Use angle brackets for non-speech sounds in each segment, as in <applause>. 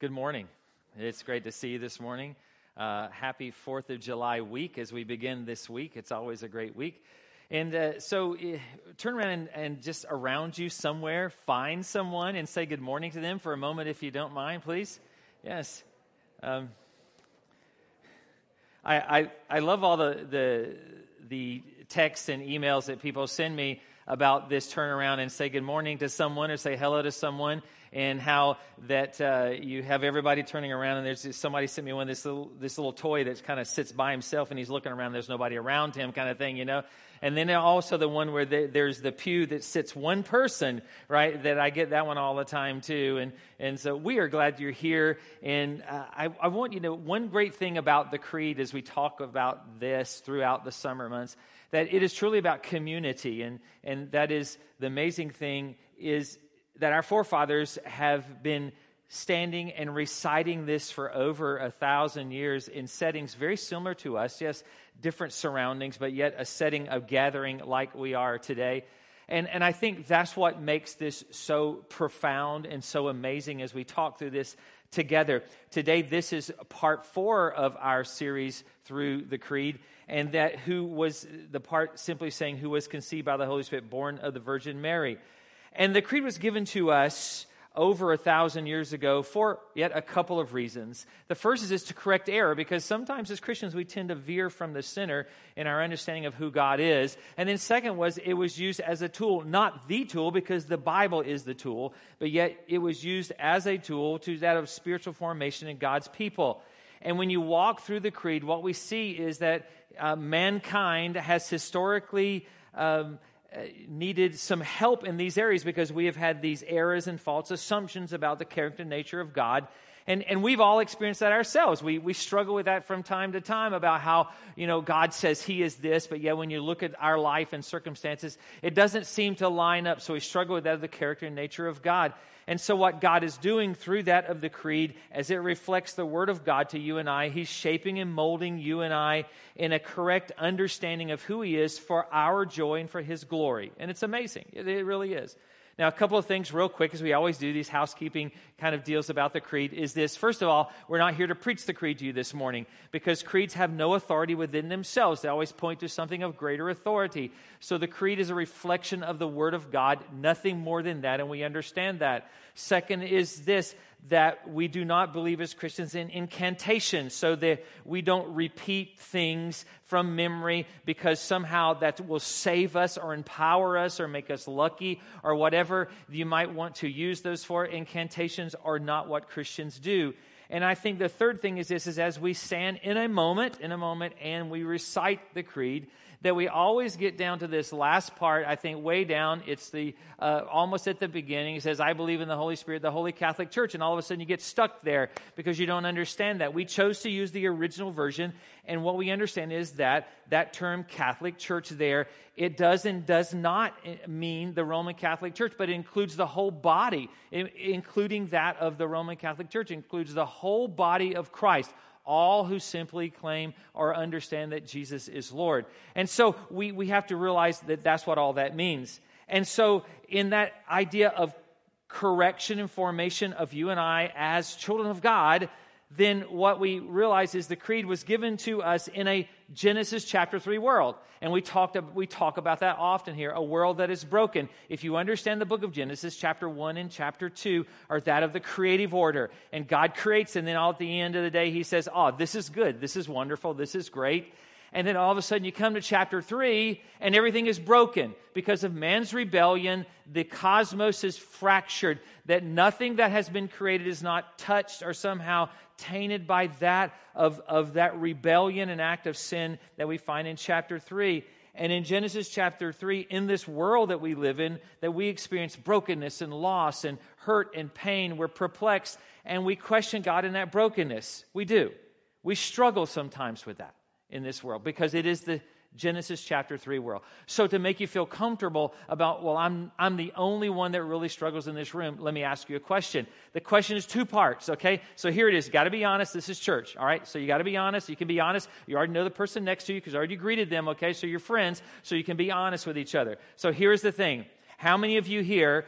Good morning. It's great to see you this morning. Uh, happy 4th of July week as we begin this week. It's always a great week. And uh, so uh, turn around and, and, just around you somewhere, find someone and say good morning to them for a moment if you don't mind, please. Yes. Um, I, I, I love all the, the, the texts and emails that people send me about this turn around and say good morning to someone or say hello to someone and how that uh, you have everybody turning around and there's somebody sent me one this little this little toy that kind of sits by himself and he's looking around there's nobody around him kind of thing you know? And then also the one where the, there's the pew that sits one person right that i get that one all the time too. And and so we are glad you're here. And uh, I, I want you to know one great thing about the creed as we talk about this throughout the summer months that it is truly about community and and that is the amazing thing is that our forefathers have been standing and reciting this for over a thousand years in settings very similar to us. Yes, different surroundings, but yet a setting of gathering like we are today. And, and I think that's what makes this so profound and so amazing as we talk through this together. Today, this is part four of our series through the Creed, and that who was the part simply saying, who was conceived by the Holy Spirit, born of the Virgin Mary. And the creed was given to us over a thousand years ago for yet a couple of reasons. The first is, is to correct error because sometimes as Christians we tend to veer from the center in our understanding of who God is. And then second was it was used as a tool, not the tool because the Bible is the tool, but yet it was used as a tool to that of spiritual formation in God's people. And when you walk through the creed, what we see is that uh, mankind has historically um, Uh, needed some help in these areas because we have had these errors and false assumptions about the character and nature of God. And, and we've all experienced that ourselves. We, we struggle with that from time to time about how, you know, God says He is this, but yet when you look at our life and circumstances, it doesn't seem to line up. So we struggle with that of the character and nature of God. And so, what God is doing through that of the creed, as it reflects the Word of God to you and I, He's shaping and molding you and I in a correct understanding of who He is for our joy and for His glory. And it's amazing. It, it really is. Now, a couple of things, real quick, as we always do these housekeeping kind of deals about the creed, is this. First of all, we're not here to preach the creed to you this morning because creeds have no authority within themselves. They always point to something of greater authority. So the creed is a reflection of the Word of God, nothing more than that, and we understand that. Second is this that we do not believe as Christians in incantation, so that we don't repeat things from memory because somehow that will save us or empower us or make us lucky or whatever you might want to use those for. Incantations are not what Christians do. And I think the third thing is this is as we stand in a moment, in a moment, and we recite the creed, that we always get down to this last part. I think way down, it's the uh, almost at the beginning. It says, "I believe in the Holy Spirit, the Holy Catholic Church," and all of a sudden you get stuck there because you don't understand that. We chose to use the original version, and what we understand is that that term Catholic Church there it does and does not eh, mean the Roman Catholic Church, but it includes the whole body, including that of the Roman Catholic Church, it includes the whole body of Christ all who simply claim or understand that Jesus is Lord. And so we, we have to realize that that's what all that means. And so, in that idea of correction and formation of you and I as children of God, then what we realize is the creed was given to us in a Genesis chapter 3 world. And we talked we talk about that often here, a world that is broken. If you understand the book of Genesis, chapter 1 and chapter 2 are that of the creative order. And God creates and then all at the end of the day he says, "Oh, this is good. This is wonderful. This is great." And then all of a sudden you come to chapter 3 and everything is broken because of man's rebellion. The cosmos is fractured, that nothing that has been created is not touched or somehow tainted by that of, of that rebellion and act of sin that we find in chapter 3. And in Genesis chapter 3, in this world that we live in, that we experience brokenness and loss and hurt and pain, we're perplexed and we question God in that brokenness. We do. We struggle sometimes with that in this world because it is the Genesis chapter 3 world. So, to make you feel comfortable about, well, I'm, I'm the only one that really struggles in this room, let me ask you a question. The question is two parts, okay? So, here it is. Got to be honest. This is church, all right? So, you got to be honest. You can be honest. You already know the person next to you because you already greeted them, okay? So, you're friends, so you can be honest with each other. So, here's the thing how many of you here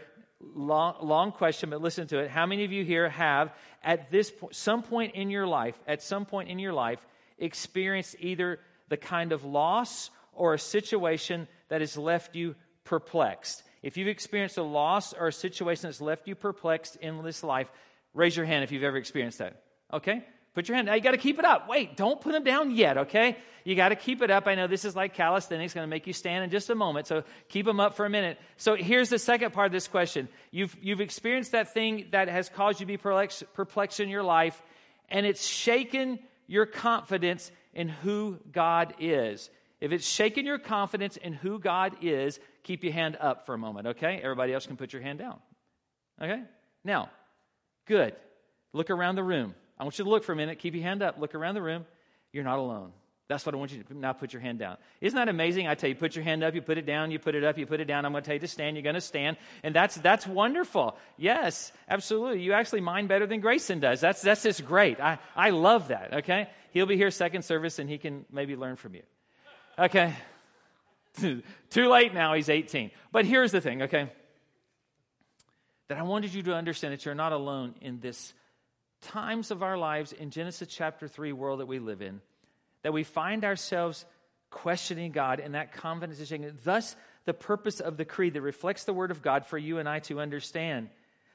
long, long question, but listen to it. How many of you here have, at this point, some point in your life, at some point in your life, experienced either the kind of loss or a situation that has left you perplexed? If you've experienced a loss or a situation that's left you perplexed in this life, raise your hand if you've ever experienced that. Okay? Put your hand. Now you got to keep it up. Wait, don't put them down yet, okay? You got to keep it up. I know this is like calisthenics, going to make you stand in just a moment. So keep them up for a minute. So here's the second part of this question. You've, you've experienced that thing that has caused you to be perplexed, perplexed in your life, and it's shaken your confidence in who God is. If it's shaken your confidence in who God is, keep your hand up for a moment, okay? Everybody else can put your hand down. Okay? Now, good. Look around the room. I want you to look for a minute, keep your hand up, look around the room. You're not alone. That's what I want you to now put your hand down. Isn't that amazing? I tell you, put your hand up, you put it down, you put it up, you put it down. I'm going to tell you to stand, you're going to stand. And that's, that's wonderful. Yes, absolutely. You actually mind better than Grayson does. That's, that's just great. I, I love that, okay? He'll be here second service and he can maybe learn from you. Okay? <laughs> Too late now, he's 18. But here's the thing, okay? That I wanted you to understand that you're not alone in this times of our lives in Genesis chapter 3 world that we live in that we find ourselves questioning God and that confidence is shaken. Thus, the purpose of the creed that reflects the word of God for you and I to understand.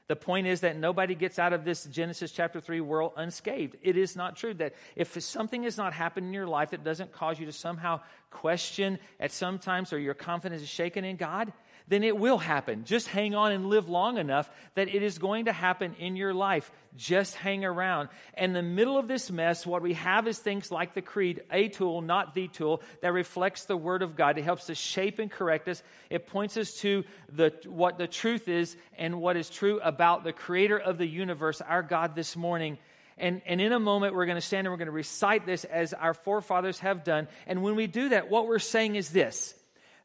The point is that nobody gets out of this Genesis chapter 3 world unscathed. It is not true that if something has not happened in your life that doesn't cause you to somehow question at some times or your confidence is shaken in God, then it will happen. Just hang on and live long enough that it is going to happen in your life. Just hang around. In the middle of this mess, what we have is things like the creed, a tool, not the tool, that reflects the Word of God. It helps to shape and correct us. It points us to the, what the truth is and what is true about the Creator of the universe, our God, this morning. And, and in a moment, we're going to stand and we're going to recite this as our forefathers have done. And when we do that, what we're saying is this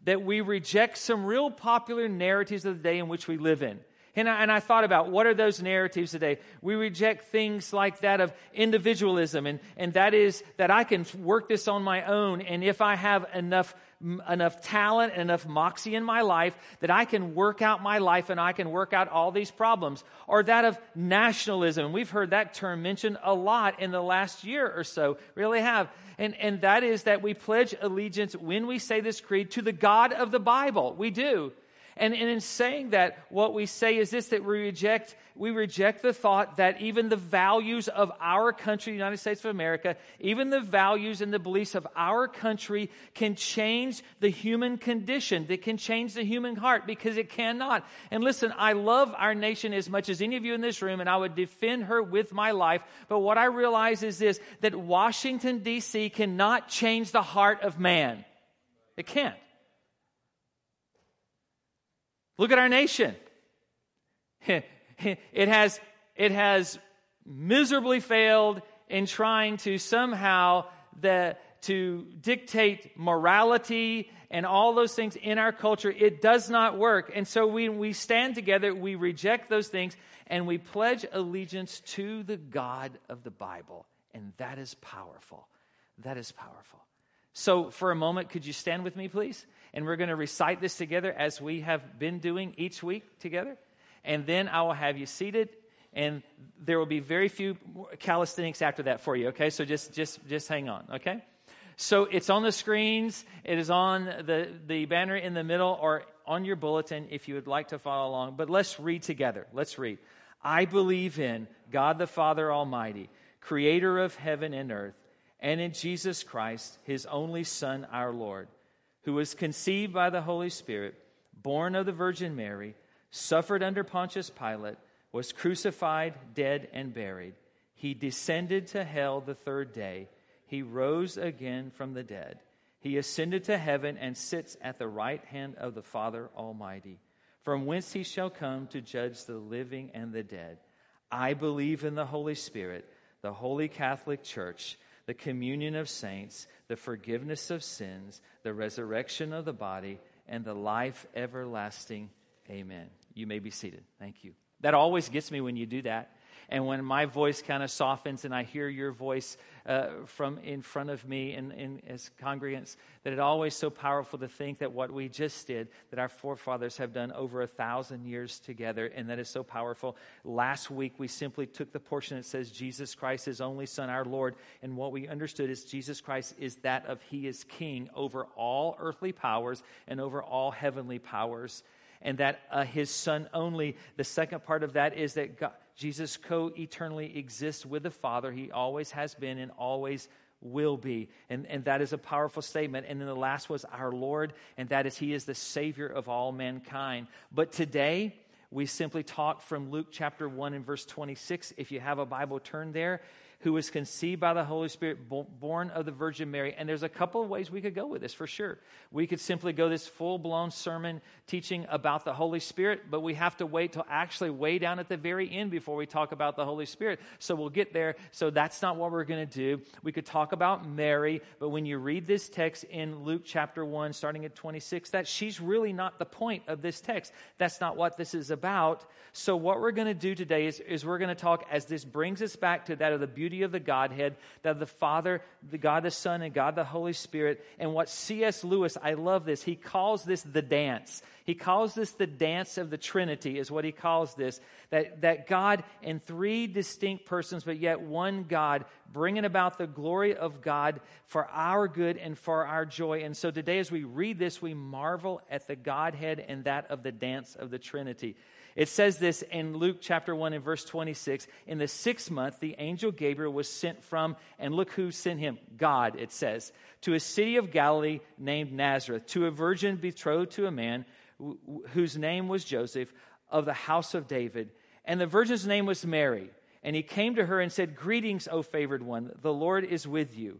that we reject some real popular narratives of the day in which we live in. And I, and I, thought about what are those narratives today? We reject things like that of individualism, and, and that is that I can work this on my own, and if I have enough enough talent and enough moxie in my life that I can work out my life and I can work out all these problems. Or that of nationalism. We've heard that term mentioned a lot in the last year or so, really have. And, and that is that we pledge allegiance when we say this creed to the God of the Bible. We do. And, and in saying that, what we say is this that we reject, we reject the thought that even the values of our country, the United States of America, even the values and the beliefs of our country can change the human condition, that can change the human heart, because it cannot. And listen, I love our nation as much as any of you in this room, and I would defend her with my life. But what I realize is this that Washington, D.C. cannot change the heart of man. It can't. Look at our nation. <laughs> It has, it has miserably failed in trying to somehow the, to dictate morality and all those things in our culture. It does not work. And so we, we stand together, we reject those things, and we pledge allegiance to the God of the Bible. And that is powerful. That is powerful. So, for a moment, could you stand with me, please? And we're going to recite this together as we have been doing each week together. And then I will have you seated, and there will be very few calisthenics after that for you, okay? So just, just, just hang on, okay? So it's on the screens, it is on the, the banner in the middle, or on your bulletin if you would like to follow along. But let's read together. Let's read. I believe in God the Father Almighty, creator of heaven and earth and in Jesus Christ, his only Son, our Lord, who was conceived by the Holy Spirit, born of the Virgin Mary, suffered under Pontius Pilate, was crucified, dead, and buried. He descended to hell the third day. He rose again from the dead. He ascended to heaven and sits at the right hand of the Father Almighty, from whence he shall come to judge the living and the dead. I believe in the Holy Spirit, the holy Catholic Church the communion of saints, the forgiveness of sins, the resurrection of the body, and the life everlasting. Amen. You may be seated. Thank you. That always gets me when you do that. And when my voice kind of softens and I hear your voice uh, from in front of me and, and as congregants, that it always so powerful to think that what we just did, that our forefathers have done over a thousand years together, and that is so powerful. Last week, we simply took the portion that says Jesus Christ, his only Son, our Lord, and what we understood is Jesus Christ is that of He is King over all earthly powers and over all heavenly powers and that uh, his son only. The second part of that is that God, Jesus co eternally exists with the Father. He always has been and always will be. And, and that is a powerful statement. And then the last was our Lord, and that is He is the Savior of all mankind. But today, we simply talk from Luke chapter 1 and verse 26. If you have a Bible, turn there who was conceived by the Holy Spirit, born of the Virgin Mary. And there's a couple of ways we could go with this for sure. We could simply go this full blown sermon teaching about the Holy Spirit, but we have to wait till actually way down at the very end before we talk about the Holy Spirit. So we'll get there. So that's not what we're going to do. We could talk about Mary, but when you read this text in Luke chapter 1, starting at 26, that she's really not the point of this text. That's not what this is about. So what we're going to do today is, is we're going to talk as this brings us back to that of the beauty beauty of the Godhead, that the Father, the God the Son, and God the Holy Spirit. And what C.S. Lewis, I love this, he calls this the dance. He calls this the dance of the Trinity, is what he calls this. That, that God in three distinct persons, but yet one God, bringing about the glory of God for our good and for our joy. And so today, as we read this, we marvel at the Godhead and that of the dance of the Trinity. It says this in Luke chapter 1 and verse 26. In the sixth month, the angel Gabriel was sent from, and look who sent him God, it says, to a city of Galilee named Nazareth, to a virgin betrothed to a man whose name was Joseph of the house of David. And the virgin's name was Mary. And he came to her and said, Greetings, O favored one, the Lord is with you.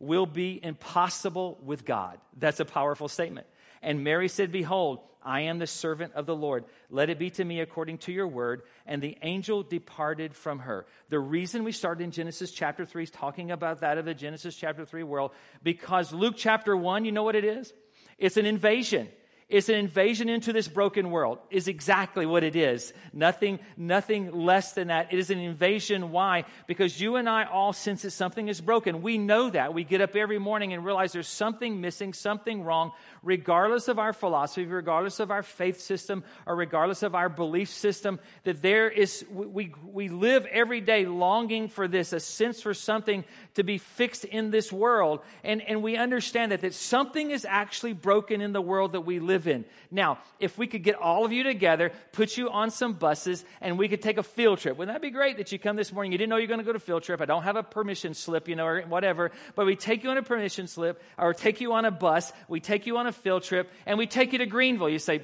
will be impossible with God. That's a powerful statement. And Mary said, Behold, I am the servant of the Lord. Let it be to me according to your word. And the angel departed from her. The reason we started in Genesis chapter 3 is talking about that of the Genesis chapter 3 world, because Luke chapter 1, you know what it is? It's an invasion. It's an invasion into this broken world, is exactly what it is. Nothing, nothing less than that. It is an invasion. Why? Because you and I all sense that something is broken. We know that. We get up every morning and realize there's something missing, something wrong, regardless of our philosophy, regardless of our faith system, or regardless of our belief system, that there is, we, we live every day longing for this, a sense for something to be fixed in this world. And, and we understand that, that something is actually broken in the world that we live live in. Now, if we could get all of you together, put you on some buses, and we could take a field trip, wouldn't that be great that you come this morning? You didn't know you're going to go to field trip. I don't have a permission slip, you know, or whatever, but we take you on a permission slip, or take you on a bus, we take you on a field trip, and we take you to Greenville. You say,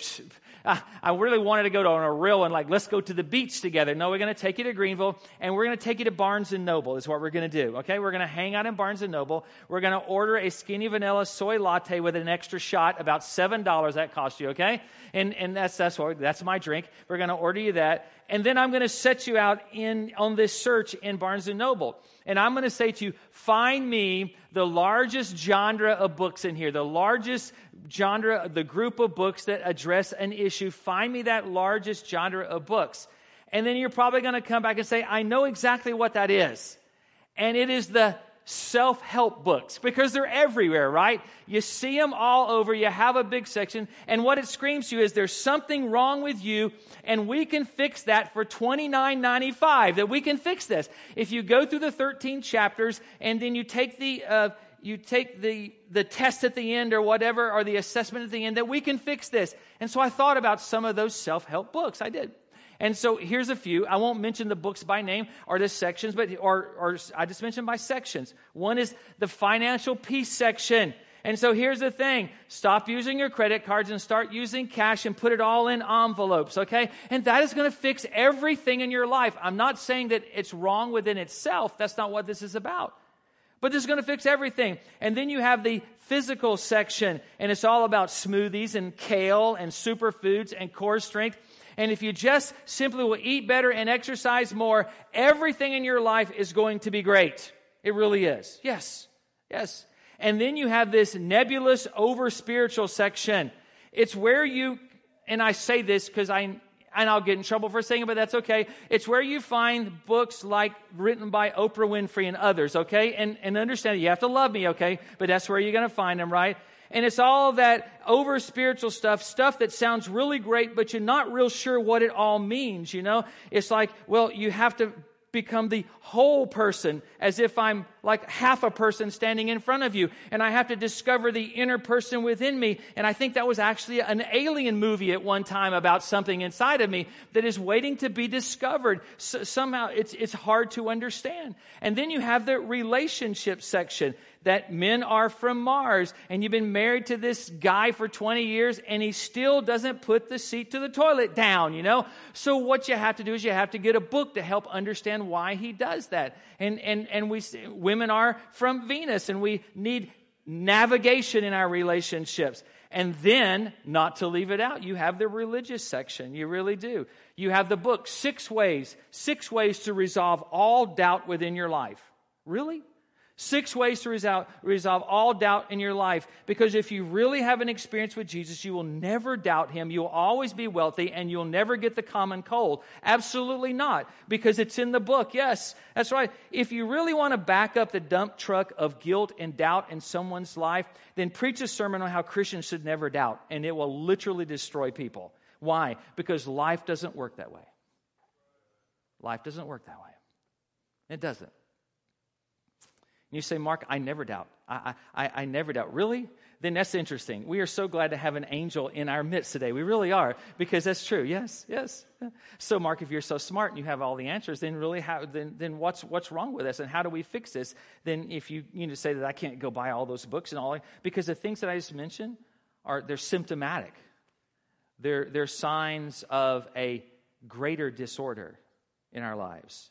Ah, I really wanted to go to on a real and like, let's go to the beach together. No, we're going to take you to Greenville and we're going to take you to Barnes and Noble is what we're going to do. Okay. We're going to hang out in Barnes and Noble. We're going to order a skinny vanilla soy latte with an extra shot, about $7 that cost you. Okay. And, and that's, that's what, that's my drink. We're going to order you that. And then I'm going to set you out in, on this search in Barnes and Noble. And I'm going to say to you, find me the largest genre of books in here, the largest genre, the group of books that address an issue. Find me that largest genre of books. And then you're probably going to come back and say, I know exactly what that is. And it is the self help books because they're everywhere, right? You see them all over. You have a big section. And what it screams to you is there's something wrong with you, and we can fix that for $29.95. That we can fix this. If you go through the 13 chapters and then you take the. Uh, you take the, the test at the end or whatever, or the assessment at the end, that we can fix this. And so I thought about some of those self help books. I did. And so here's a few. I won't mention the books by name or the sections, but or, or I just mentioned by sections. One is the financial peace section. And so here's the thing stop using your credit cards and start using cash and put it all in envelopes, okay? And that is going to fix everything in your life. I'm not saying that it's wrong within itself. That's not what this is about. But this is going to fix everything. And then you have the physical section, and it's all about smoothies and kale and superfoods and core strength. And if you just simply will eat better and exercise more, everything in your life is going to be great. It really is. Yes. Yes. And then you have this nebulous over spiritual section. It's where you, and I say this because I, and I'll get in trouble for saying it, but that's okay. It's where you find books like written by Oprah Winfrey and others, okay? And, and understand, you have to love me, okay? But that's where you're going to find them, right? And it's all that over spiritual stuff, stuff that sounds really great, but you're not real sure what it all means, you know? It's like, well, you have to become the whole person as if I'm like half a person standing in front of you. And I have to discover the inner person within me. And I think that was actually an alien movie at one time about something inside of me that is waiting to be discovered. So somehow it's, it's hard to understand. And then you have the relationship section that men are from Mars and you've been married to this guy for 20 years and he still doesn't put the seat to the toilet down, you know? So what you have to do is you have to get a book to help understand why he does that. And, and, and we, women are from Venus and we need navigation in our relationships. And then, not to leave it out, you have the religious section. You really do. You have the book, Six Ways, Six Ways to Resolve All Doubt Within Your Life. Really? Six ways to resolve, resolve, all doubt in your life. Because if you really have an experience with Jesus, you will never doubt him. You'll always be wealthy and you'll never get the common cold. Absolutely not. Because it's in the book. Yes, that's right. If you really want to back up the dump truck of guilt and doubt in someone's life, then preach a sermon on how Christians should never doubt. And it will literally destroy people. Why? Because life doesn't work that way. Life doesn't work that way. It doesn't. You say, Mark, I never doubt. I, I, I never doubt. Really? Then that's interesting. We are so glad to have an angel in our midst today. We really are, because that's true. Yes, yes. So, Mark, if you're so smart and you have all the answers, then really, how, then, then what's, what's wrong with us and how do we fix this? Then, if you, you know, say that I can't go buy all those books and all, because the things that I just mentioned are, they're symptomatic. They're, they're signs of a greater disorder in our lives.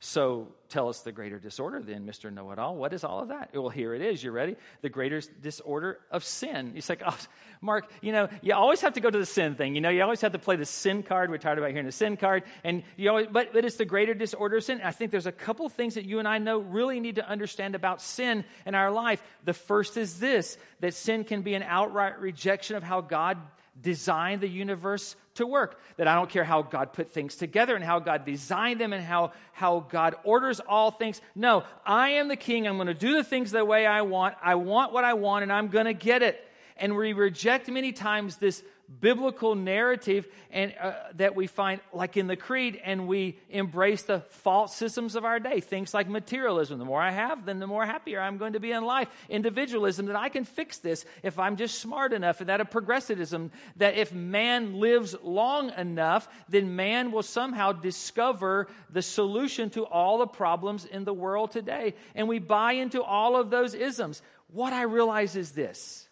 So tell us the greater disorder then, Mr. Know It All. What is all of that? Well, here it is. You ready? The greater disorder of sin. It's like, <laughs> oh, Mark, you know, you always have to go to the sin thing. You know, you always have to play the sin card. We're tired about hearing the sin card. And you always, but, but it's the greater disorder of sin. I think there's a couple things that you and I know really need to understand about sin in our life. The first is this that sin can be an outright rejection of how God designed the universe to work. That I don't care how God put things together and how God designed them and how, how God orders all things. No, I am the king. I'm going to do the things the way I want. I want what I want and I'm going to get it. And we reject many times this biblical narrative and uh, that we find like in the creed and we embrace the false systems of our day. Things like materialism. The more i have then the more happier i'm going to be in life. Individualism that i can fix this if i'm just smart enough and that of progressivism that if man lives long enough then man will somehow discover the solution to all the problems in the world today. And we buy into all of those isms. What i realize is this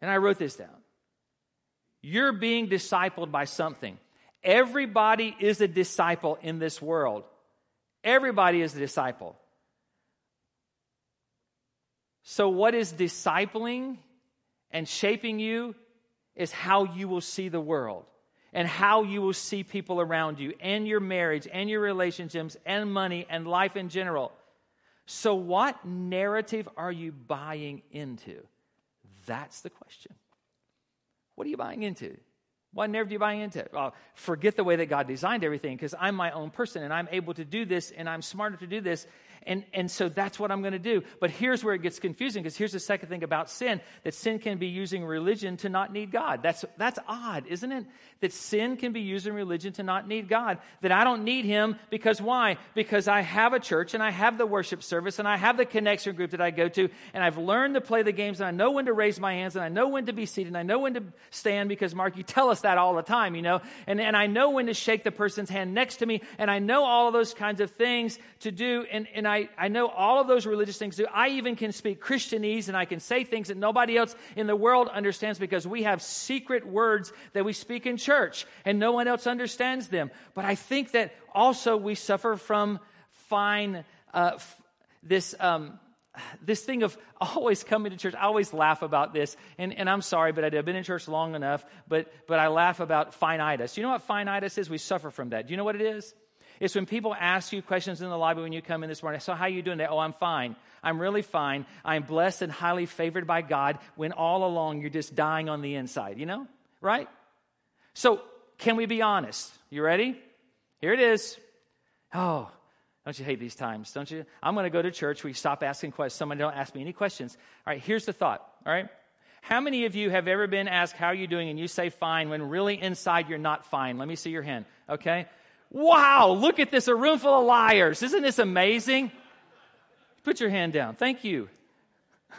and i wrote this down you're being discipled by something. Everybody is a disciple in this world. Everybody is a disciple. So, what is discipling and shaping you is how you will see the world and how you will see people around you and your marriage and your relationships and money and life in general. So, what narrative are you buying into? That's the question. What are you buying into? What narrative are you buying into? Well, forget the way that God designed everything because I'm my own person and I'm able to do this and I'm smarter to do this. And, and so that's what I'm going to do. But here's where it gets confusing because here's the second thing about sin that sin can be using religion to not need God. That's, that's odd, isn't it? That sin can be using religion to not need God. That I don't need Him because why? Because I have a church and I have the worship service and I have the connection group that I go to and I've learned to play the games and I know when to raise my hands and I know when to be seated and I know when to stand because, Mark, you tell us that all the time, you know? And, and I know when to shake the person's hand next to me and I know all of those kinds of things to do. And, and I, I know all of those religious things do. I even can speak Christianese and I can say things that nobody else in the world understands because we have secret words that we speak in church and no one else understands them. But I think that also we suffer from fine, uh, f- this, um, this thing of always coming to church, I always laugh about this, and, and I'm sorry, but I've been in church long enough, but, but I laugh about finitis. You know what finitis is? We suffer from that. Do you know what it is? It's when people ask you questions in the lobby when you come in this morning. So, how are you doing? Oh, I'm fine. I'm really fine. I'm blessed and highly favored by God when all along you're just dying on the inside, you know? Right? So, can we be honest? You ready? Here it is. Oh, don't you hate these times? Don't you? I'm going to go to church. We stop asking questions. Someone don't ask me any questions. All right, here's the thought. All right. How many of you have ever been asked, How are you doing? and you say fine when really inside you're not fine? Let me see your hand. Okay. Wow, look at this, a room full of liars. Isn't this amazing? Put your hand down. Thank you. <laughs>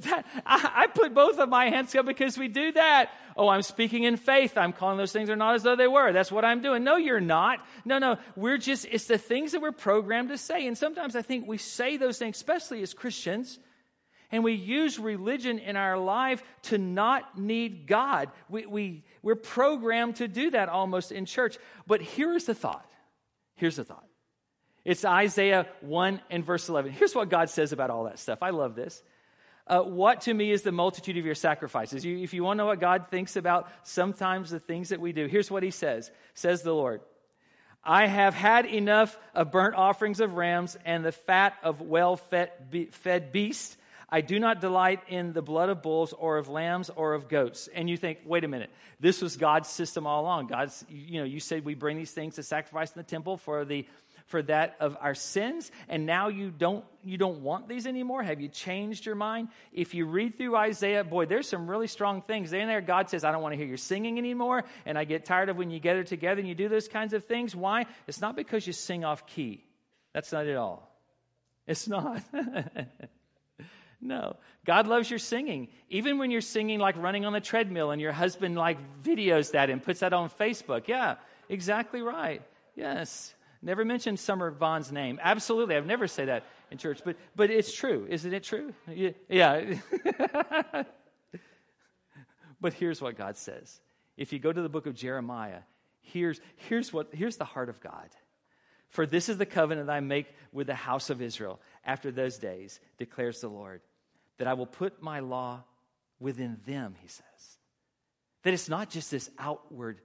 that, I, I, put both of my hands up because we do that. Oh, I'm speaking in faith. I'm calling those things are not as though they were. That's what I'm doing. No, you're not. No, no. We're just, it's the things that we're programmed to say. And sometimes I think we say those things, especially as Christians, and we use religion in our life to not need God. We, we, we're programmed to do that almost in church. But here's the thought. Here's the thought. It's Isaiah 1 and verse 11. Here's what God says about all that stuff. I love this. Uh, what to me is the multitude of your sacrifices? You, if you want to know what God thinks about sometimes the things that we do, here's what he says Says the Lord, I have had enough of burnt offerings of rams and the fat of well fed beasts. I do not delight in the blood of bulls or of lambs or of goats. And you think, wait a minute, this was God's system all along. God's, you know, you said we bring these things to sacrifice in the temple for the for that of our sins. And now you don't you don't want these anymore? Have you changed your mind? If you read through isaiah boy there's some really strong things in there god says i don't want to hear your singing anymore and i get tired of when you gather together and you do those kinds of things. Why? It's not because you sing off key. That's not at all. It's not <laughs> No. God loves your singing. Even when you're singing like running on the treadmill and your husband like videos that and puts that on Facebook. Yeah, exactly right. Yes. Never mentioned Summer Vaughn's name. Absolutely. I've never say that in church, but but it's true. Isn't it true? Yeah. <laughs> but here's what God says. If you go to the book of Jeremiah, here's here's what here's the heart of God. For this is the covenant I make with the house of Israel after those days, declares the Lord that I will put my law within them, he says. That it's not just this outward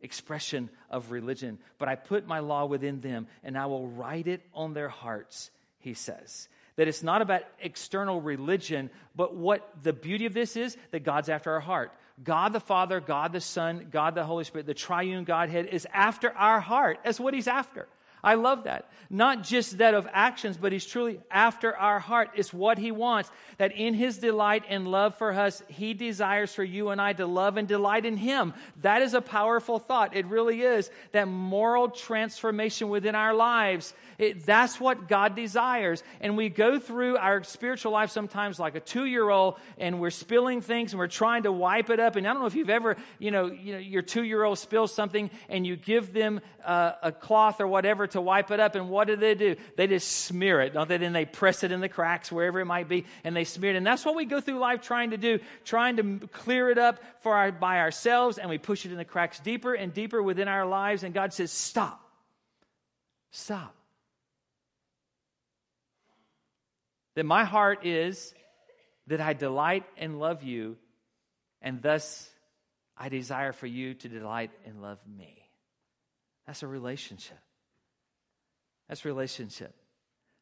expression of religion, but I put my law within them and I will write it on their hearts, he says. That it's not about external religion, but what the beauty of this is that God's after our heart. God the Father, God the Son, God the Holy Spirit, the triune Godhead is after our heart. That's what he's after. I love that. Not just that of actions, but he's truly after our heart. It's what he wants. That in his delight and love for us, he desires for you and I to love and delight in him. That is a powerful thought. It really is. That moral transformation within our lives. It, that's what God desires. And we go through our spiritual life sometimes like a two year old and we're spilling things and we're trying to wipe it up. And I don't know if you've ever, you know, you know your two year old spills something and you give them uh, a cloth or whatever to wipe it up. And what do they do? They just smear it, don't they? Then they press it in the cracks, wherever it might be, and they smear it. And that's what we go through life trying to do, trying to clear it up for our, by ourselves, and we push it in the cracks deeper and deeper within our lives. And God says, Stop. Stop. That my heart is that I delight and love you, and thus I desire for you to delight and love me. That's a relationship. That's relationship.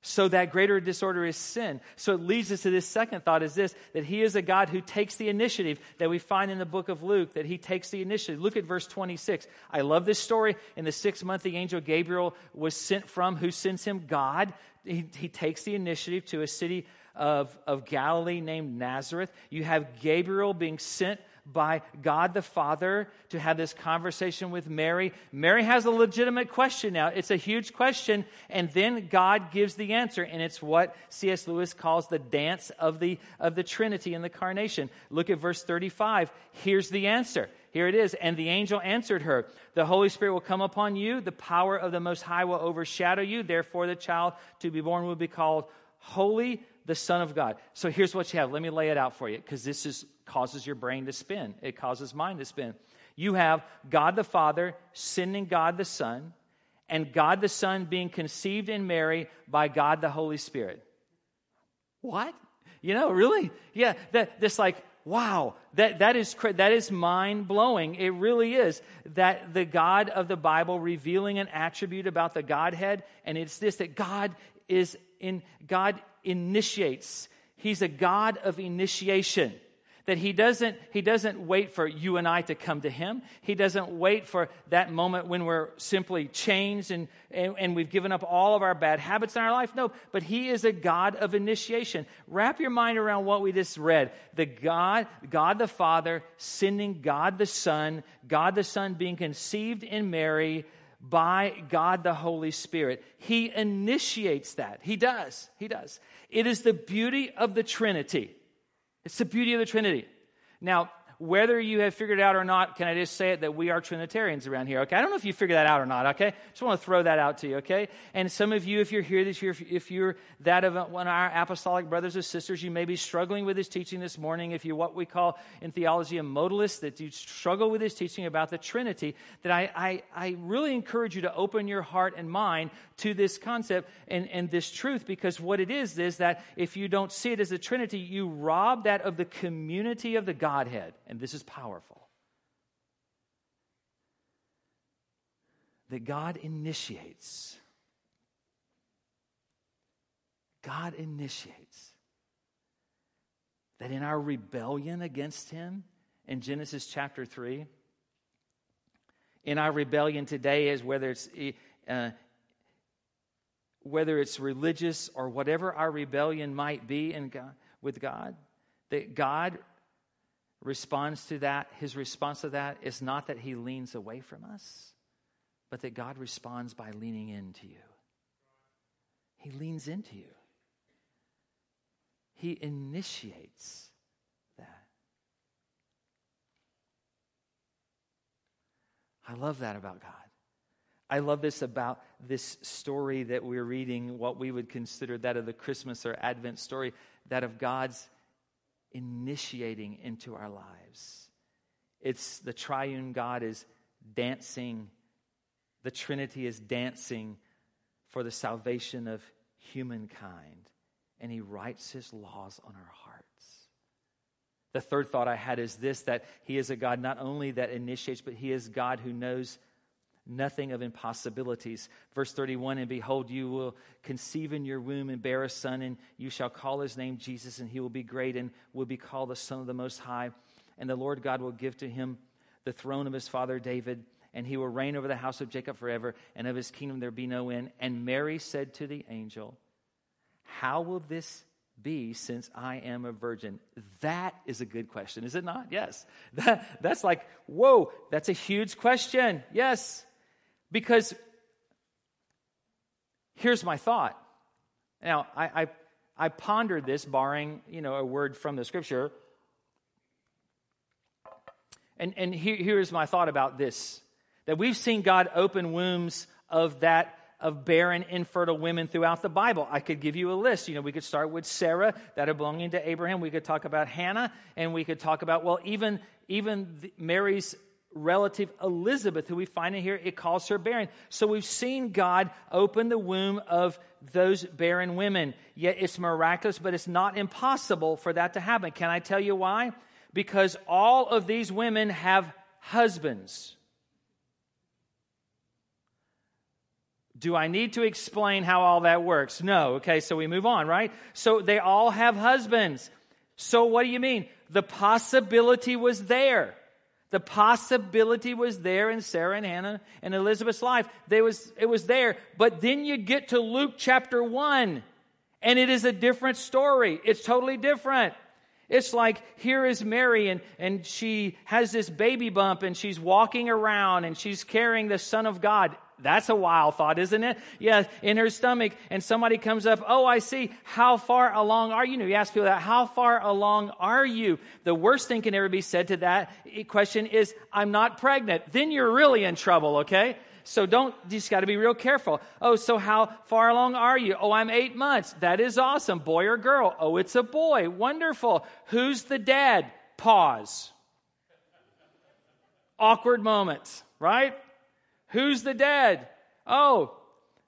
So that greater disorder is sin. So it leads us to this second thought is this that he is a God who takes the initiative that we find in the book of Luke, that he takes the initiative. Look at verse 26. I love this story. In the sixth month, the angel Gabriel was sent from, who sends him? God. He, he takes the initiative to a city of, of Galilee named Nazareth. You have Gabriel being sent by God the Father to have this conversation with Mary. Mary has a legitimate question now. It's a huge question, and then God gives the answer, and it's what C.S. Lewis calls the dance of the, of the Trinity in the incarnation. Look at verse 35. Here's the answer. Here it is. And the angel answered her, The Holy Spirit will come upon you, the power of the Most High will overshadow you. Therefore, the child to be born will be called Holy the Son of God. So here's what you have. Let me lay it out for you because this is, causes your brain to spin. It causes mine to spin. You have God the Father sending God the Son, and God the Son being conceived in Mary by God the Holy Spirit. What? You know, really? Yeah, that this like, wow, that, that is that is mind blowing. It really is that the God of the Bible revealing an attribute about the Godhead, and it's this that God is in God initiates. He's a God of initiation. That he doesn't, he doesn't wait for you and I to come to him. He doesn't wait for that moment when we're simply changed and, and, and we've given up all of our bad habits in our life. No, but he is a God of initiation. Wrap your mind around what we just read. The God, God the Father sending God the Son, God the Son being conceived in Mary, by God the Holy Spirit. He initiates that. He does. He does. It is the beauty of the Trinity. It's the beauty of the Trinity. Now, whether you have figured it out or not, can I just say it that we are Trinitarians around here, okay? I don't know if you figured that out or not, okay? Just want to throw that out to you, okay? And some of you, if you're here this year, if you're that of one of our apostolic brothers or sisters, you may be struggling with this teaching this morning. If you're what we call in theology a modalist, that you struggle with this teaching about the Trinity, that I, I, I really encourage you to open your heart and mind to this concept and, and this truth because what it is is that if you don't see it as a Trinity, you rob that of the community of the Godhead and this is powerful, that God initiates. God initiates. That in our rebellion against Him, in Genesis chapter 3, in our rebellion today, is whether it's uh, whether it's religious or whatever our rebellion might be in God, with God, that God responds to that, his response to that is not that he leans away from us, but that God responds by leaning into you. He leans into you, he initiates that. I love that about God. I love this about this story that we're reading, what we would consider that of the Christmas or Advent story, that of God's initiating into our lives. It's the triune God is dancing, the Trinity is dancing for the salvation of humankind, and He writes His laws on our hearts. The third thought I had is this that He is a God not only that initiates, but He is God who knows nothing of impossibilities. Verse 31 And behold, you will conceive in your womb and bear a son, and you shall call his name Jesus, and he will be great and will be called the Son of the Most High. And the Lord God will give to him the throne of his father David, and he will reign over the house of Jacob forever, and of his kingdom there be no end. And Mary said to the angel, How will this be since I am a virgin? That is a good question, is it not? Yes. <laughs> That, that's like, whoa, that's a huge question. Yes. Because here's my thought. Now, I, I, I pondered this, barring you know a word from the scripture. And, and here, here's my thought about this that we've seen God open wombs of that of barren, infertile women throughout the Bible. I could give you a list. You know, we could start with Sarah, that are belonging to Abraham. We could talk about Hannah, and we could talk about, well, even, even the, Mary's relative Elizabeth, who we find in here, it calls her barren. So we've seen God open the womb of those barren women. Yet it's miraculous, but it's not impossible for that to happen. Can I tell you why? Because all of these women have husbands. Do I need to explain how all that works? No. Okay, so we move on, right? So they all have husbands. So what do you mean? The possibility was there. The possibility was there in Sarah and Hannah and Elizabeth's life. There was, it was there. But then you get to Luke chapter 1, and it is a different story. It's totally different. It's like here is Mary, and, and she has this baby bump, and she's walking around, and she's carrying the Son of God. That's a wild thought, isn't it? Yeah, in her stomach, and somebody comes up, oh, I see. How far along are you? you know, you ask people that, how far along are you? The worst thing can ever be said to that question is, I'm not pregnant. Then you're really in trouble, okay? So don't, you just got to be real careful. Oh, so how far along are you? Oh, I'm eight months. That is awesome. Boy or girl? Oh, it's a boy. Wonderful. Who's the dad? Pause. Awkward moments, right? Who's the dad? Oh,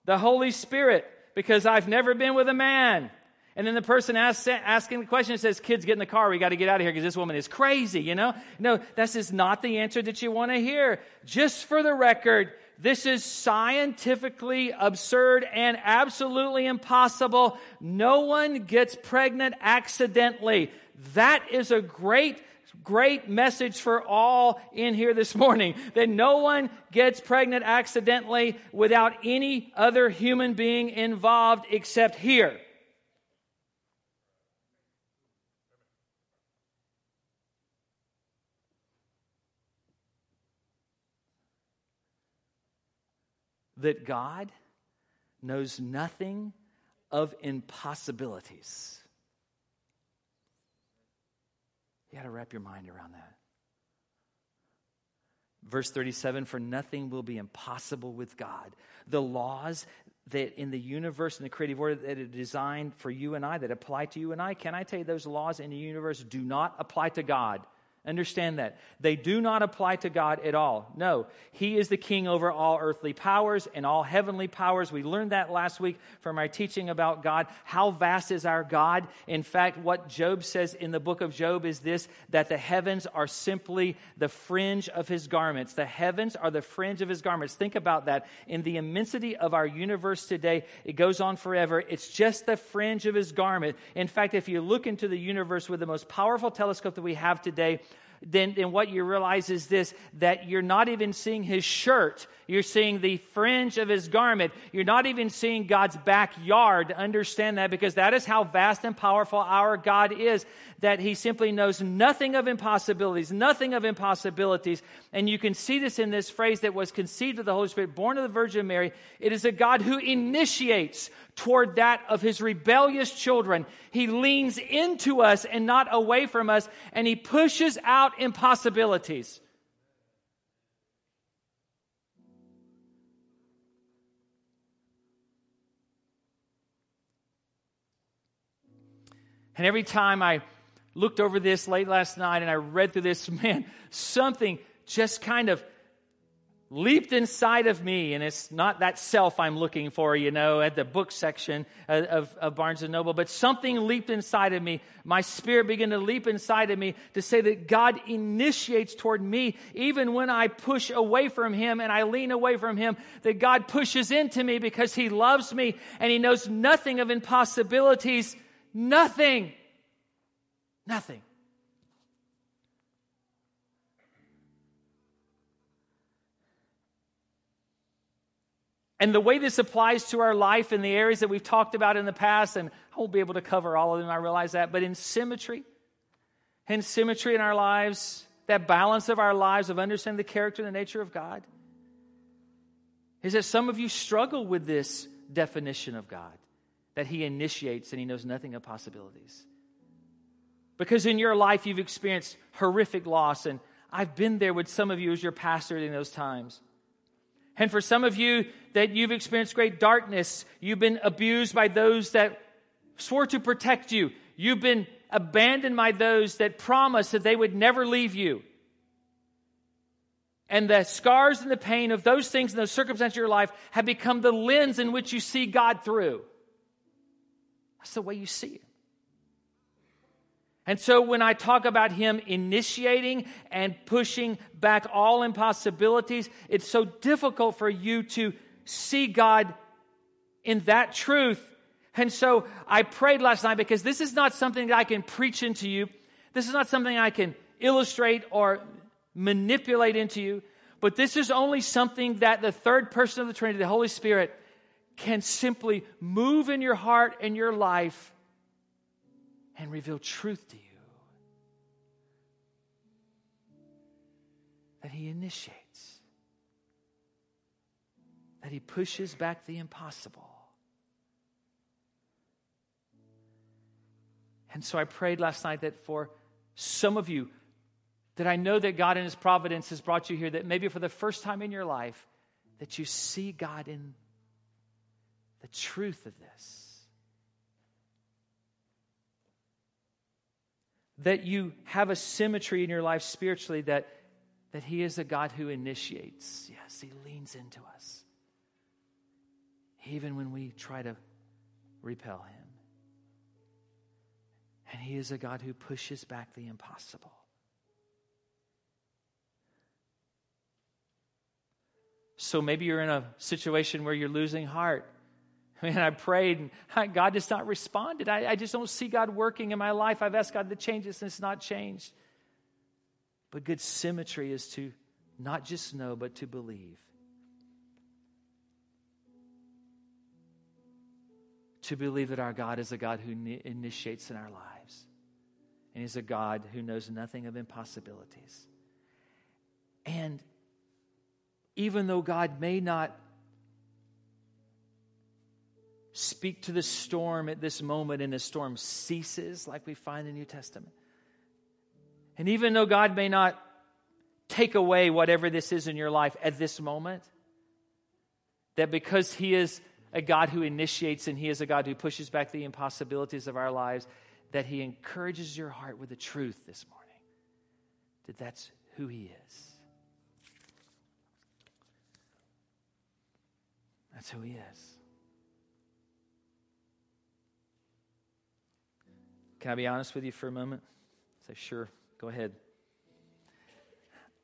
the Holy Spirit, because I've never been with a man. And then the person asks, asking the question says, Kids, get in the car. We got to get out of here because this woman is crazy, you know? No, this is not the answer that you want to hear. Just for the record, this is scientifically absurd and absolutely impossible. No one gets pregnant accidentally. That is a great great message for all in here this morning that no one gets pregnant accidentally without any other human being involved except here. That God knows nothing of impossibilities. You got to wrap your mind around that. Verse 37 For nothing will be impossible with God. The laws that in the universe and the creative order that are designed for you and I, that apply to you and I, can I tell you those laws in the universe do not apply to God? Understand that. They do not apply to God at all. No, He is the king over all earthly powers and all heavenly powers. We learned that last week from our teaching about God. How vast is our God? In fact, what Job says in the book of Job is this that the heavens are simply the fringe of His garments. The heavens are the fringe of His garments. Think about that. In the immensity of our universe today, it goes on forever. It's just the fringe of His garment. In fact, if you look into the universe with the most powerful telescope that we have today, then, then what you realize is this that you're not even seeing his shirt. You're seeing the fringe of his garment. You're not even seeing God's backyard. Understand that because that is how vast and powerful our God is, that he simply knows nothing of impossibilities, nothing of impossibilities. And you can see this in this phrase that was conceived of the Holy Spirit, born of the Virgin Mary. It is a God who initiates toward that of his rebellious children. He leans into us and not away from us, and he pushes out impossibilities. And every time I looked over this late last night and I read through this, <laughs> man, something just kind of leaped inside of me. And it's not that self I'm looking for, you know, at the book section of, of Barnes and Noble, but something leaped inside of me. My spirit began to leap inside of me to say that God initiates toward me, even when I push away from Him and I lean away from Him, that God pushes into me because He loves me and He knows nothing of impossibilities Nothing. Nothing. And the way this applies to our life in the areas that we've talked about in the past, and I won't be able to cover all of them, I realize that, but in symmetry, in symmetry in our lives, that balance of our lives of understanding the character and the nature of God, is that some of you struggle with this definition of God that He initiates and He knows nothing of possibilities. Because in your life, you've experienced horrific loss, and I've been there with some of you as your pastor in those times. And for some of you that you've experienced great darkness, you've been abused by those that swore to protect you. You've been abandoned by those that promised that they would never leave you. And the scars and the pain of those things and those circumstances of your life have become the lens in which you see God through. That's the way you see it. And so when I talk about him initiating and pushing back all impossibilities, it's so difficult for you to see God in that truth. And so I prayed last night because this is not something that I can preach into you. This is not something I can illustrate or manipulate into you. But this is only something that the third person of the Trinity, the Holy Spirit, can simply move in your heart and your life and reveal truth to you. That He initiates, that He pushes back the impossible. And so I prayed last night that for some of you, that I know that God in His providence has brought you here, that maybe for the first time in your life, that you see God in the truth of this. That you have a symmetry in your life spiritually that, that He is a God who initiates. Yes, He leans into us. Even when we try to repel Him. And He is a God who pushes back the impossible. So maybe you're in a situation where you're losing heart. <laughs> Mean, I prayed and <laughs> God just not responded. I, I just don't see God working in my life. I've asked God to change this and it's not changed. But good symmetry is to not just know, but to believe. To believe that our God is a God who initiates in our lives. And He's a God who knows nothing of impossibilities. And even though God may not speak to the storm at this moment and the storm ceases, like we find in the New Testament. And even though God may not take away whatever this is in your life at this moment, that because He is a God who initiates and He is a God who pushes back the impossibilities of our lives, that He encourages your heart with the truth this morning that that's who He is. That's who He is. Can I be honest with you for a moment? Say, sure, go ahead.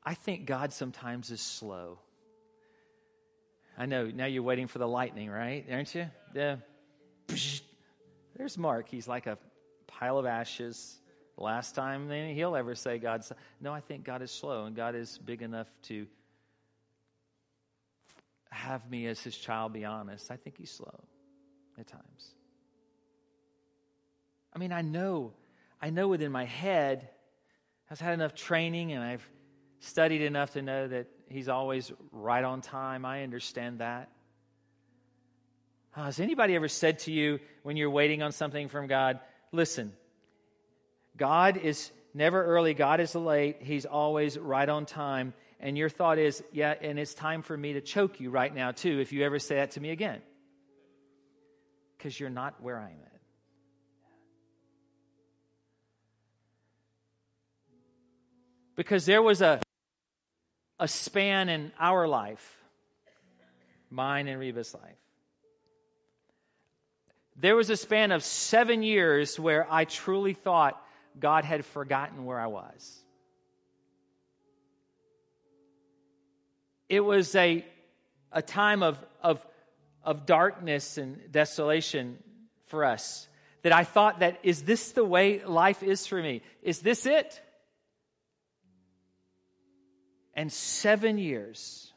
I think God sometimes is slow. I know, now you're waiting for the lightning, right? Aren't you? Yeah. There's Mark. He's like a pile of ashes. Last time he'll ever say God's. No, I think God is slow, and God is big enough to have me as his child be honest. I think he's slow at times. I mean, I know, I know within my head, I've had enough training and I've studied enough to know that he's always right on time. I understand that. Uh, has anybody ever said to you when you're waiting on something from God, listen, God is never early, God is late, he's always right on time and your thought is, yeah, and it's time for me to choke you right now, too, if you ever say that to me again. Because you're not where I'm at. Because there was a, a span in our life, mine and Reba's life. There was a span of seven years where I truly thought God had forgotten where I was. it was a, a time of, of, of darkness and desolation for us. That I thought that, is this the way life is for me? Is this it? And seven years.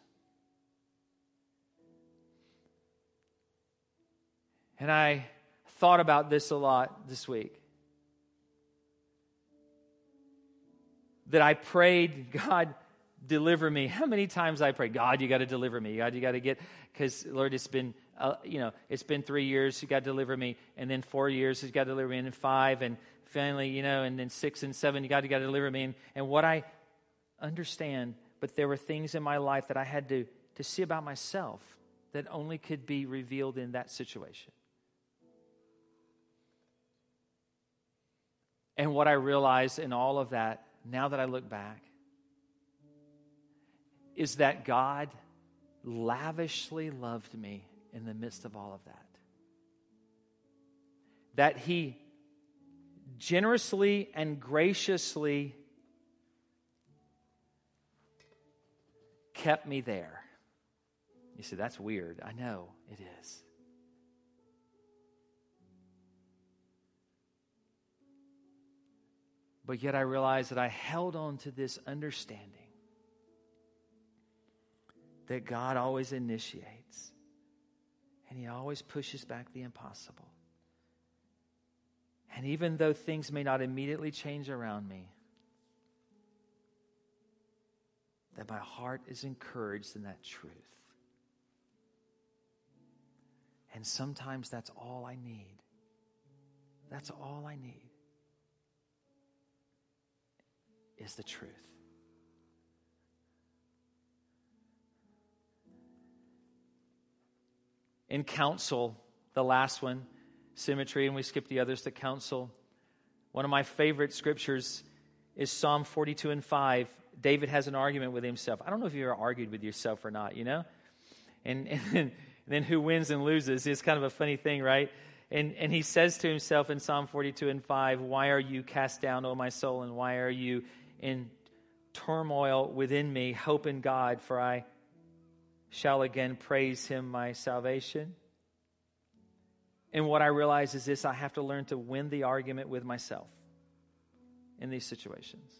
And I thought about this a lot this week. That I prayed, <laughs> God, deliver me. How many times I pray, God, you got to deliver me. God, you got to get, because Lord, it's been, uh, you know, it's been three years, you got to deliver me. And then four years, you got to deliver me. And then five, and finally, you know, and then six and seven, you got to, got to deliver me. And, and what I understand, but there were things in my life that I had to, to see about myself that only could be revealed in that situation. And what I realized in all of that, now that I look back, is that God lavishly loved me in the midst of all of that. That He generously and graciously kept me there. You say, that's weird. I know it is. But yet I realized that I held on to this understanding that God always initiates and He always pushes back the impossible. And even though things may not immediately change around me, that my heart is encouraged in that truth. And sometimes that's all I need. That's all I need is the truth. In counsel, the last one, symmetry, and we skip the others to counsel. One of my favorite scriptures is Psalm 42 and 5. David has an argument with himself. I don't know if you ever argued with yourself or not, you know? And, and, and then who wins and loses is kind of a funny thing, right? And, and he says to himself in Psalm 42 and 5, Why are you cast down, O my soul, and why are you in turmoil within me? Hope in God, for I shall again praise him, my salvation. And what I realize is this I have to learn to win the argument with myself in these situations.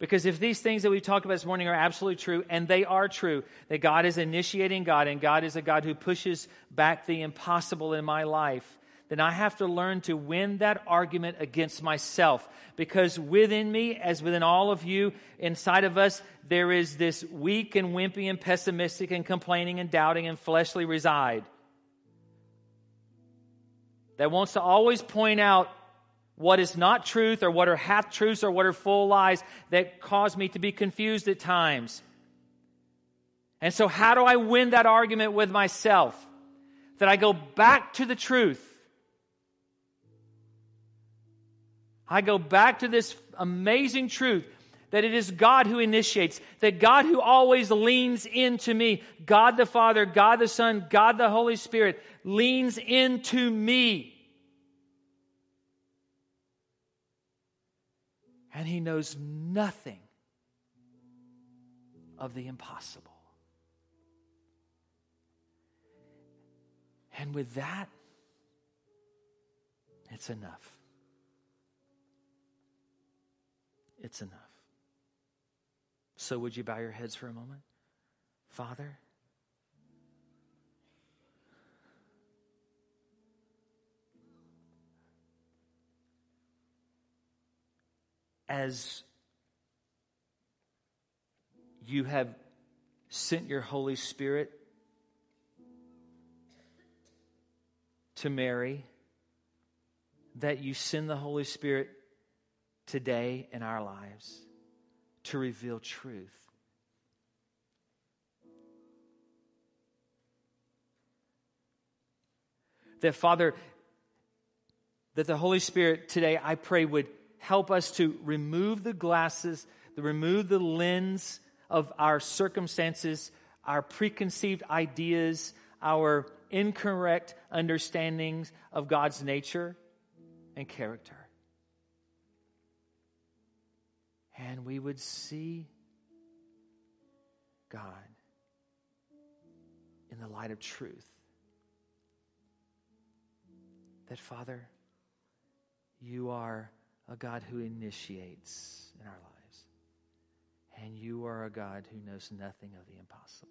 Because if these things that we've talked about this morning are absolutely true, and they are true, that God is initiating God, and God is a God who pushes back the impossible in my life, then I have to learn to win that argument against myself. Because within me, as within all of you, inside of us, there is this weak and wimpy and pessimistic and complaining and doubting and fleshly reside that wants to always point out what is not truth or what are half truths or what are full lies that cause me to be confused at times. And so, how do I win that argument with myself? That I go back to the truth I go back to this amazing truth that it is God who initiates, that God who always leans into me, God the Father, God the Son, God the Holy Spirit leans into me. And He knows nothing of the impossible. And with that, it's enough. It's enough. So, would you bow your heads for a moment? Father, as you have sent your Holy Spirit to Mary, that you send the Holy Spirit today in our lives to reveal truth. That, Father, that the Holy Spirit today, I pray, would help us to remove the glasses, to remove the lens of our circumstances, our preconceived ideas, our incorrect understandings of God's nature and character. and we would see God in the light of truth. That, Father, you are a God who initiates in our lives, and you are a God who knows nothing of the impossible.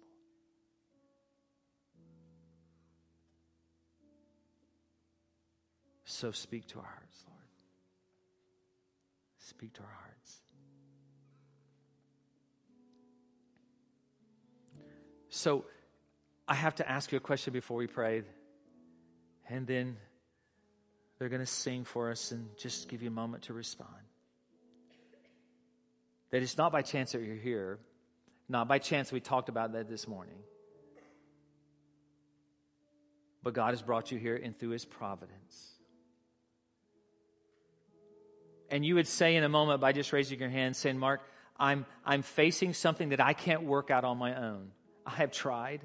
So speak to our hearts, Lord. Speak to our hearts. So I have to ask you a question before we pray. And then they're going to sing for us and just give you a moment to respond. That it's not by chance that you're here, not by chance we talked about that this morning. But God has brought you here and through his providence. And you would say in a moment by just raising your hand, saying, Mark, I'm, I'm facing something that I can't work out on my own. I have tried.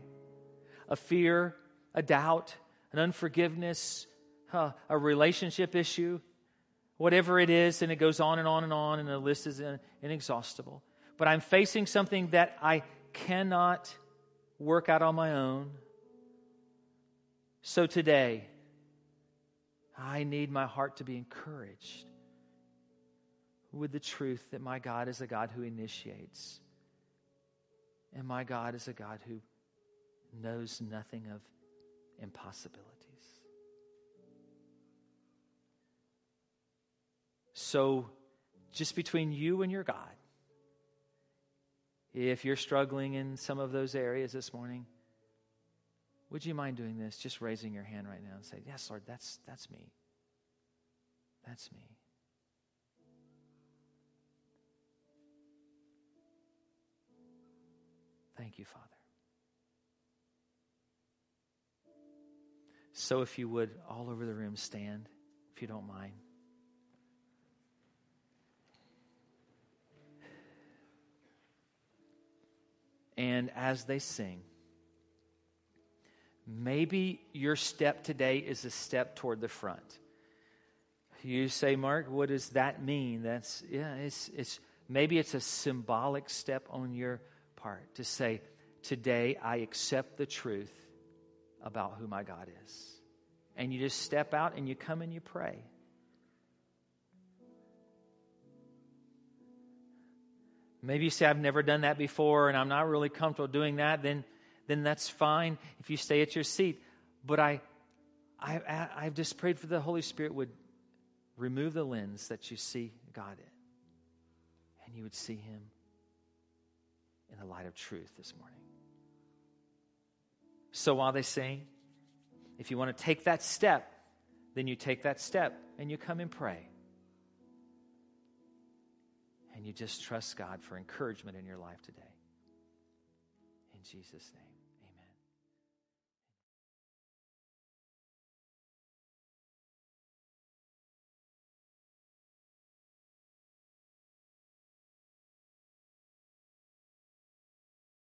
A fear, a doubt, an unforgiveness, uh, a relationship issue, whatever it is, and it goes on and on and on, and the list is inexhaustible. but I'm facing something that I cannot work out on my own. So today, I need my heart to be encouraged with the truth that my God is a God who initiates, and my God is a God who knows nothing of impossibilities. So, just between you and your God, if you're struggling in some of those areas this morning, would you mind doing this? Just raising your hand right now and say, Yes, Lord, that's, that's me. That's me. Thank you, Father. So, if you would, all over the room, stand, if you don't mind. And as they sing, maybe your step today is a step toward the front. You say, Mark, what does that mean? That's, yeah, it's, it's, maybe it's a symbolic step on your part to say, today I accept the truth about who my God is. And you just step out and you come and you pray. Maybe you say, I've never done that before and I'm not really comfortable doing that, then, then that's fine if you stay at your seat. But I, I, I've just prayed for the Holy Spirit would remove the lens that you see God in. And you would see Him in the light of truth this morning. So while they sing, if you want to take that step, then you take that step and you come and pray and you just trust God for encouragement in your life today. In Jesus' name.